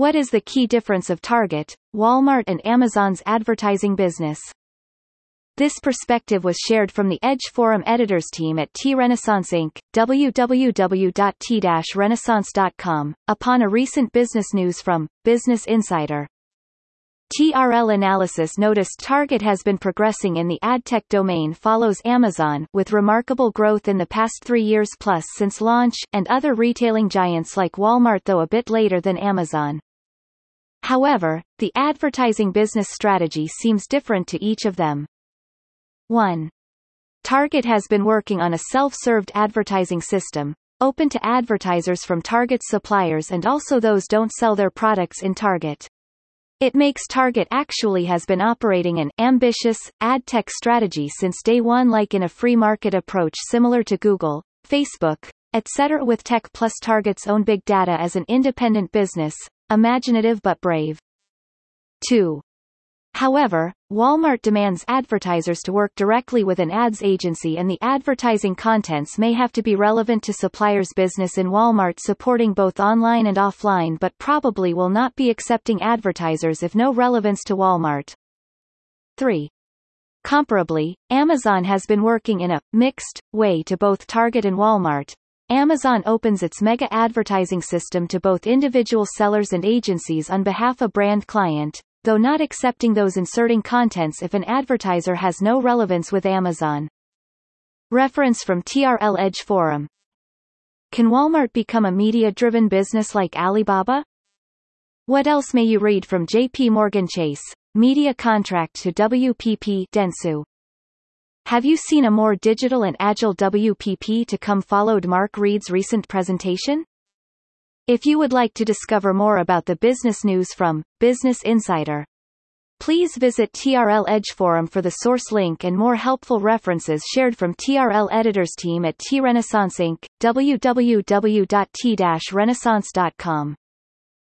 What is the key difference of Target, Walmart and Amazon's advertising business? This perspective was shared from the Edge Forum editors team at T-Renaissance Inc., www.t-renaissance.com, upon a recent business news from Business Insider. TRL Analysis noticed Target has been progressing in the ad tech domain follows Amazon with remarkable growth in the past three years plus since launch and other retailing giants like Walmart though a bit later than Amazon. However, the advertising business strategy seems different to each of them. 1. Target has been working on a self-served advertising system, open to advertisers from Target's suppliers and also those don't sell their products in Target. It makes Target actually has been operating an ambitious, ad tech strategy since day one like in a free market approach similar to Google, Facebook, etc. with tech plus Target's own big data as an independent business, imaginative but brave. 2. However, Walmart demands advertisers to work directly with an ads agency and the advertising contents may have to be relevant to suppliers' business in Walmart supporting both online and offline but probably will not be accepting advertisers if no relevance to Walmart. 3. Comparably, Amazon has been working in a mixed way to both Target and Walmart. Amazon opens its mega advertising system to both individual sellers and agencies on behalf of brand client, though not accepting those inserting contents if an advertiser has no relevance with Amazon. Reference from TRL Edge Forum. Can Walmart become a media-driven business like Alibaba? What else may you read from JP Morgan Chase, media contract to WPP Dentsu? Have you seen a more digital and agile WPP to come followed Mark Reed's recent presentation? If you would like to discover more about the business news from Business Insider, please visit TRL Edge Forum for the source link and more helpful references shared from TRL editors team at T-Renaissance Inc., www.t-renaissance.com.